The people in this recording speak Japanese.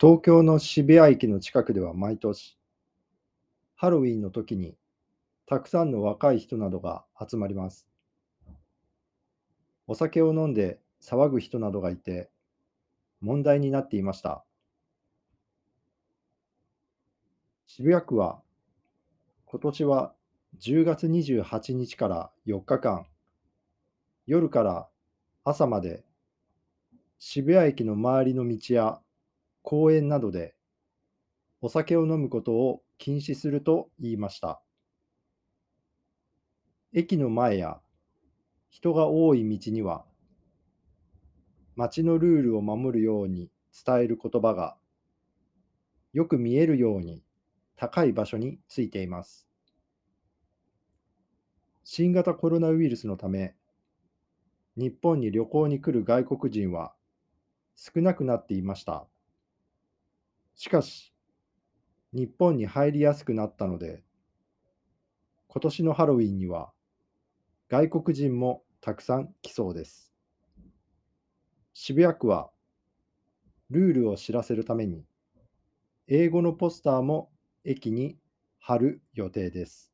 東京の渋谷駅の近くでは毎年、ハロウィンの時にたくさんの若い人などが集まります。お酒を飲んで騒ぐ人などがいて問題になっていました。渋谷区は今年は10月28日から4日間、夜から朝まで渋谷駅の周りの道や公園などでお酒を飲むことを禁止すると言いました。駅の前や人が多い道には街のルールを守るように伝える言葉がよく見えるように高い場所についています。新型コロナウイルスのため、日本に旅行に来る外国人は少なくなっていました。しかし、日本に入りやすくなったので、今年のハロウィンには外国人もたくさん来そうです。渋谷区はルールを知らせるために英語のポスターも駅に貼る予定です。